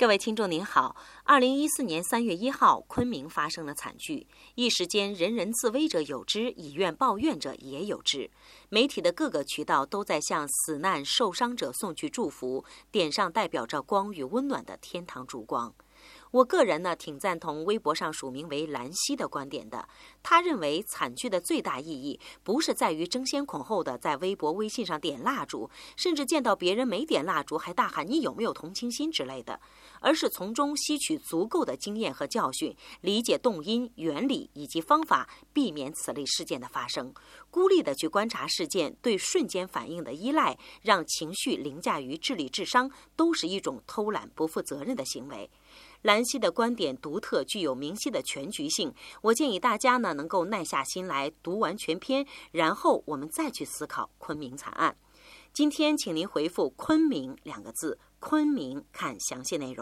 各位听众您好，二零一四年三月一号，昆明发生了惨剧，一时间人人自危者有之，以怨报怨者也有之。媒体的各个渠道都在向死难受伤者送去祝福，点上代表着光与温暖的天堂烛光。我个人呢，挺赞同微博上署名为兰溪的观点的。他认为惨剧的最大意义，不是在于争先恐后的在微博、微信上点蜡烛，甚至见到别人没点蜡烛还大喊“你有没有同情心”之类的，而是从中吸取足够的经验和教训，理解动因、原理以及方法，避免此类事件的发生。孤立的去观察事件，对瞬间反应的依赖，让情绪凌驾于智力智商，都是一种偷懒、不负责任的行为。兰溪的观点独特，具有明晰的全局性。我建议大家呢能够耐下心来读完全篇，然后我们再去思考昆明惨案。今天，请您回复“昆明”两个字，昆明看详细内容。